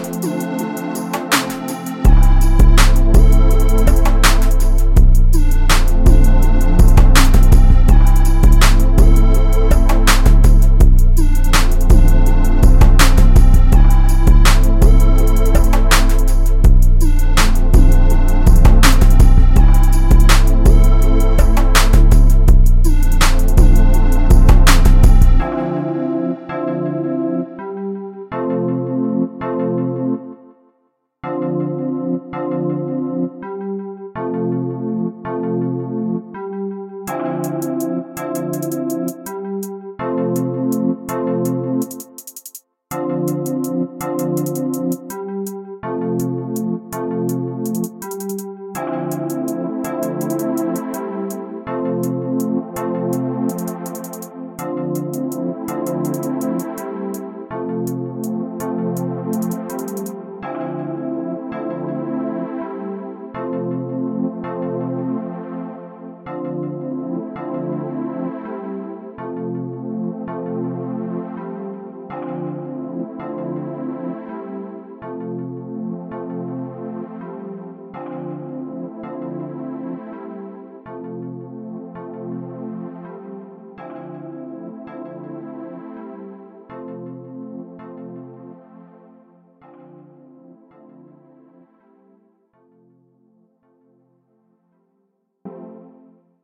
Ooh.